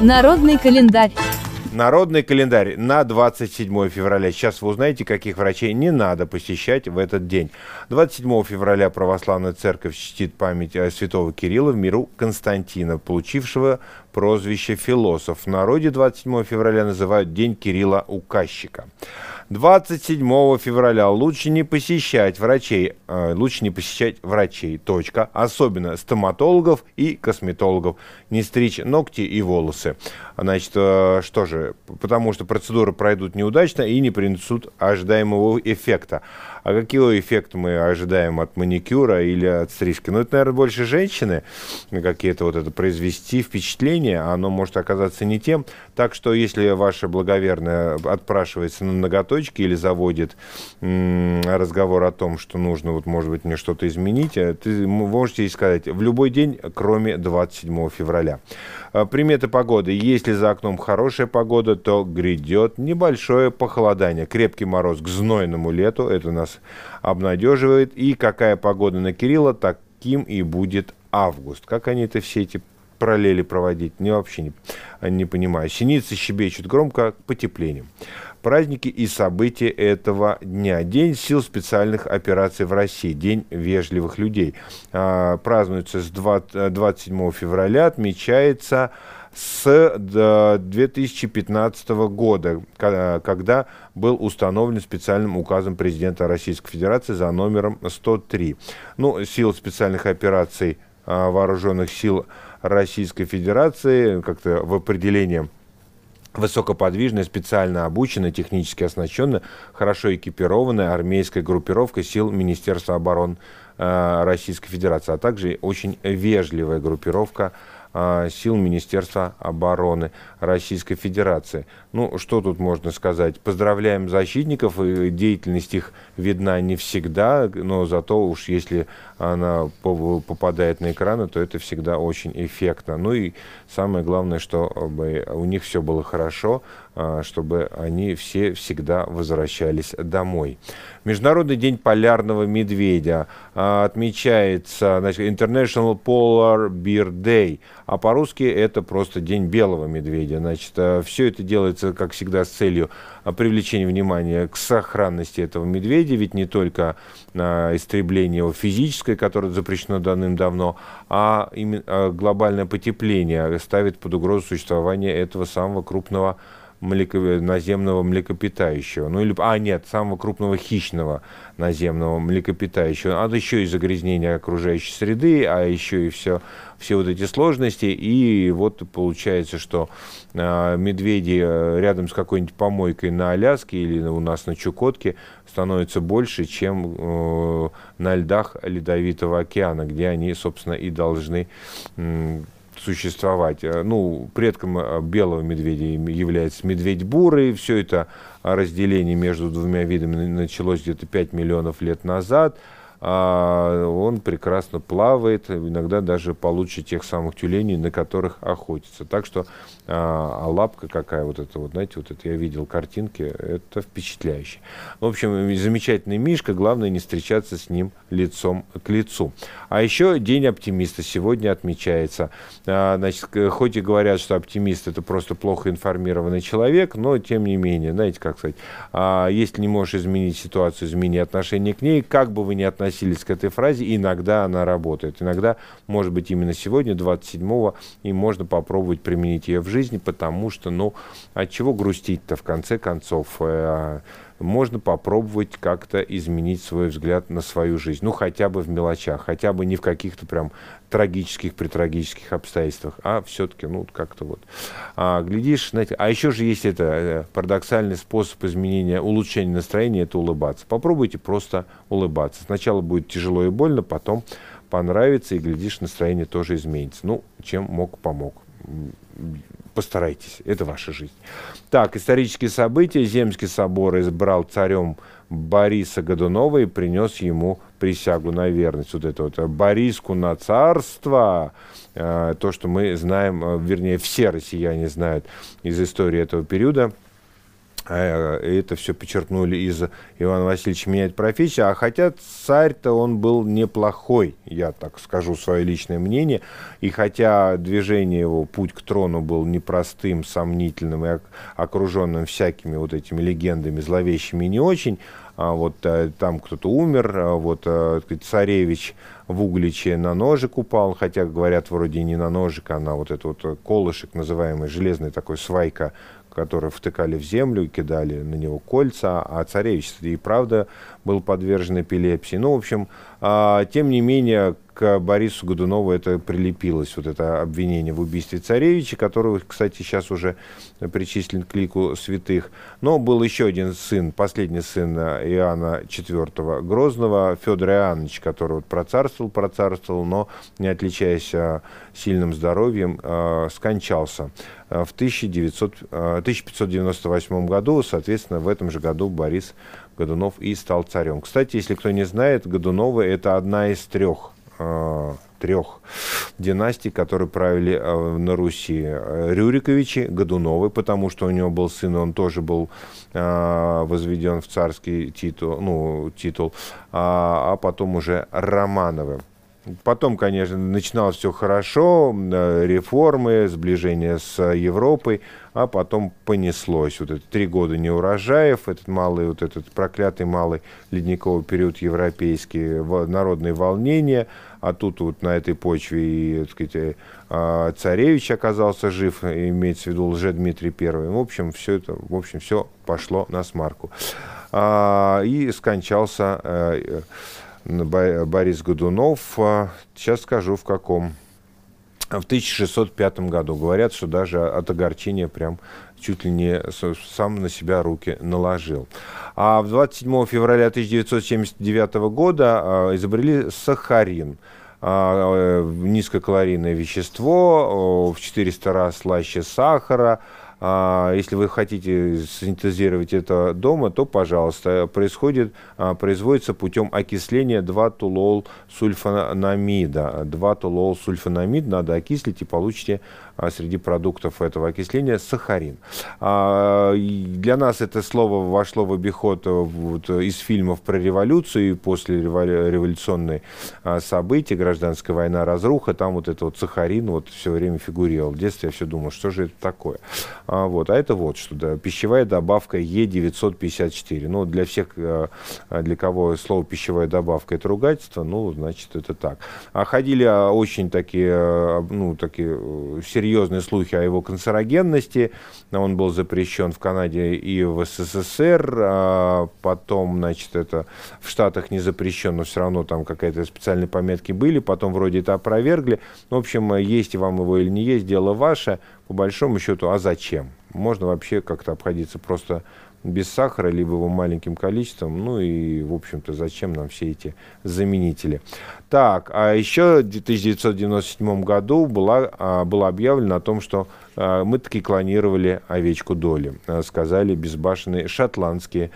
Народный календарь. Народный календарь на 27 февраля. Сейчас вы узнаете, каких врачей не надо посещать в этот день. 27 февраля православная церковь чтит память святого Кирилла в миру Константина, получившего прозвище философ. В народе 27 февраля называют День Кирилла Указчика. 27 февраля лучше не посещать врачей, э, лучше не посещать врачей, точка, особенно стоматологов и косметологов, не стричь ногти и волосы. Значит, э, что же, потому что процедуры пройдут неудачно и не принесут ожидаемого эффекта. А какие эффекты мы ожидаем от маникюра или от стрижки? Ну, это, наверное, больше женщины какие-то вот это произвести впечатление, оно может оказаться не тем. Так что, если ваша благоверная отпрашивается на ноготочки или заводит разговор о том, что нужно, вот, может быть, мне что-то изменить, э, ты можете ей сказать в любой день, кроме 27 февраля. А, приметы погоды. Если за окном хорошая погода, то грядет небольшое похолодание. Крепкий мороз к знойному лету. Это нас обнадеживает. И какая погода на Кирилла, таким и будет август. Как они это все эти параллели проводить, не вообще не, не понимаю. Синицы щебечут громко к потеплению праздники и события этого дня. День сил специальных операций в России, День вежливых людей. А, празднуется с 27 февраля, отмечается с 2015 года, когда был установлен специальным указом президента Российской Федерации за номером 103. Ну, сил специальных операций а, вооруженных сил Российской Федерации, как-то в определении высокоподвижная, специально обученная, технически оснащенная, хорошо экипированная армейская группировка сил Министерства обороны э, Российской Федерации, а также очень вежливая группировка а, сил Министерства обороны Российской Федерации. Ну, что тут можно сказать? Поздравляем защитников, и деятельность их видна не всегда, но зато уж если она попадает на экраны, то это всегда очень эффектно. Ну и самое главное, чтобы у них все было хорошо, а, чтобы они все всегда возвращались домой. Международный день полярного медведя а, отмечается значит, International Polar Bear Day, а по-русски это просто День белого медведя. Значит, а, все это делается, как всегда, с целью а, привлечения внимания к сохранности этого медведя, ведь не только истребление его физическое, которое запрещено давным-давно, а именно глобальное потепление ставит под угрозу существование этого самого крупного млеко... наземного млекопитающего. Ну или, а нет, самого крупного хищного наземного млекопитающего. А еще и загрязнение окружающей среды, а еще и все, все вот эти сложности. И вот получается, что э, медведи рядом с какой-нибудь помойкой на Аляске или у нас на Чукотке становится больше, чем э, на льдах Ледовитого океана, где они, собственно, и должны э, существовать. Э, ну, предком э, белого медведя является медведь бурый. Все это разделение между двумя видами началось где-то 5 миллионов лет назад а он прекрасно плавает, иногда даже получше тех самых тюленей, на которых охотится. Так что а, а лапка какая вот эта вот, знаете, вот это я видел картинки, это впечатляюще. В общем, замечательный Мишка, главное не встречаться с ним лицом к лицу. А еще День оптимиста сегодня отмечается. А, значит, хоть и говорят, что оптимист это просто плохо информированный человек, но тем не менее, знаете, как сказать, а, если не можешь изменить ситуацию, измени отношение к ней, как бы вы ни относились относились к этой фразе, иногда она работает. Иногда, может быть, именно сегодня, 27-го, и можно попробовать применить ее в жизни, потому что, ну, от чего грустить-то в конце концов? Можно попробовать как-то изменить свой взгляд на свою жизнь. Ну, хотя бы в мелочах, хотя бы не в каких-то прям трагических, притрагических обстоятельствах, а все-таки, ну, как-то вот. А, глядишь, знаете, а еще же есть это э, парадоксальный способ изменения, улучшения настроения, это улыбаться. Попробуйте просто улыбаться. Сначала будет тяжело и больно, потом понравится, и, глядишь, настроение тоже изменится. Ну, чем мог, помог постарайтесь, это ваша жизнь. Так, исторические события. Земский собор избрал царем Бориса Годунова и принес ему присягу на верность. Вот это вот Бориску на царство, э, то, что мы знаем, э, вернее, все россияне знают из истории этого периода. А, это все подчеркнули из Ивана Васильевича меняет профессию. А хотя царь-то он был неплохой, я так скажу свое личное мнение. И хотя движение его, путь к трону был непростым, сомнительным и окруженным всякими вот этими легендами зловещими не очень, а вот а, там кто-то умер, а вот а, царевич в Угличе на ножик упал, хотя говорят вроде не на ножик, а на вот этот вот колышек, называемый железный такой свайка, которые втыкали в землю, кидали на него кольца, а царевич и правда был подвержен эпилепсии. Ну, в общем, а, тем не менее, к Борису Годунову это прилепилось, вот это обвинение в убийстве царевича, которого, кстати, сейчас уже причислен к лику святых. Но был еще один сын, последний сын Иоанна IV Грозного, Федор Иоаннович, который вот процарствовал, процарствовал, но, не отличаясь а, сильным здоровьем, а, скончался в 1900, 1598 году. Соответственно, в этом же году Борис Годунов и стал царем. Кстати, если кто не знает, Годуновы это одна из трех э, трех династий, которые правили э, на Руси. Рюриковичи, Годуновы, потому что у него был сын, он тоже был э, возведен в царский титул, ну, титул а, а потом уже Романовы. Потом, конечно, начиналось все хорошо, э, реформы, сближение с Европой, а потом понеслось. Вот это три года неурожаев, этот малый, вот этот проклятый малый ледниковый период европейский, народные волнения, а тут вот на этой почве и, так сказать, э, а, царевич оказался жив, имеется в виду Лже-Дмитрий I. В общем, все это, в общем, все пошло на смарку. А, и скончался э, Борис Годунов. А, сейчас скажу, в каком. В 1605 году. Говорят, что даже от огорчения прям чуть ли не сам на себя руки наложил. А в 27 февраля 1979 года а, изобрели сахарин а, э, низкокалорийное вещество, в 400 раз слаще сахара, а, если вы хотите синтезировать это дома, то, пожалуйста, происходит, а, производится путем окисления 2-тулол сульфанамида. 2-тулол сульфанамид надо окислить и получите а, среди продуктов этого окисления сахарин. Для нас это слово вошло в обиход вот, из фильмов про революцию и после революционной события, гражданская война, разруха, там вот это вот сахарин вот все время фигурировал. В детстве я все думал, что же это такое. А, вот, а это вот что, да, пищевая добавка Е954. Ну, для всех, э, для кого слово пищевая добавка это ругательство, ну, значит, это так. А ходили а, очень такие, э, ну, такие э, серьезные слухи о его канцерогенности. Он был запрещен в Канаде и в СССР. А потом, значит, это в Штатах не запрещен, но все равно там какая-то специальные пометки были. Потом вроде это опровергли. Ну, в общем, есть вам его или не есть, дело ваше по большому счету, а зачем? Можно вообще как-то обходиться просто без сахара, либо его маленьким количеством. Ну и, в общем-то, зачем нам все эти заменители? Так, а еще в 1997 году была, а, было объявлено о том, что а, мы таки клонировали овечку Доли, а, сказали безбашенные шотландские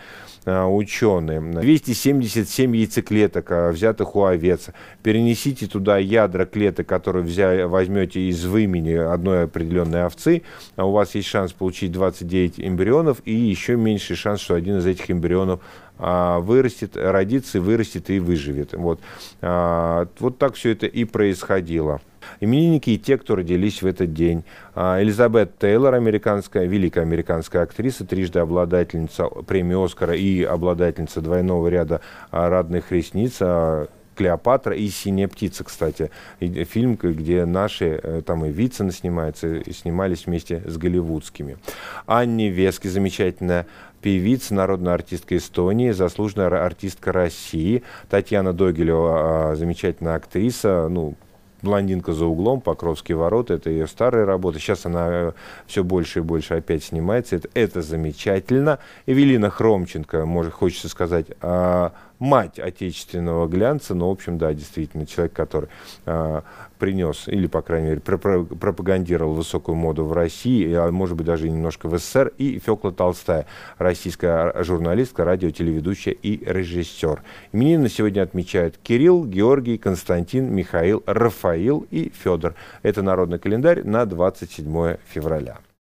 ученые. 277 яйцеклеток, взятых у овец. Перенесите туда ядра клеток, которые взяли, возьмете из вымени одной определенной овцы. У вас есть шанс получить 29 эмбрионов и еще меньший шанс, что один из этих эмбрионов а, вырастет, родится, вырастет и выживет. Вот, а, вот так все это и происходило. Именинники и те, кто родились в этот день. А, Элизабет Тейлор, американская, великая американская актриса, трижды обладательница премии Оскара и обладательница двойного ряда родных ресниц, Клеопатра и Синяя птица, кстати. Фильм, где наши, э, там и Вицин снимается, и снимались вместе с голливудскими. Анни Вески, замечательная певица, народная артистка Эстонии, заслуженная артистка России. Татьяна Догилева, а, замечательная актриса, ну, блондинка за углом, Покровские ворота, это ее старая работа. Сейчас она э, все больше и больше опять снимается. Это, это замечательно. Эвелина Хромченко, может, хочется сказать, а, мать отечественного глянца, но, в общем, да, действительно, человек, который а, принес, или, по крайней мере, пропагандировал высокую моду в России, а может быть, даже немножко в СССР, и Фекла Толстая, российская журналистка, радиотелеведущая и режиссер. Именины сегодня отмечают Кирилл, Георгий, Константин, Михаил, Рафаил и Федор. Это народный календарь на 27 февраля.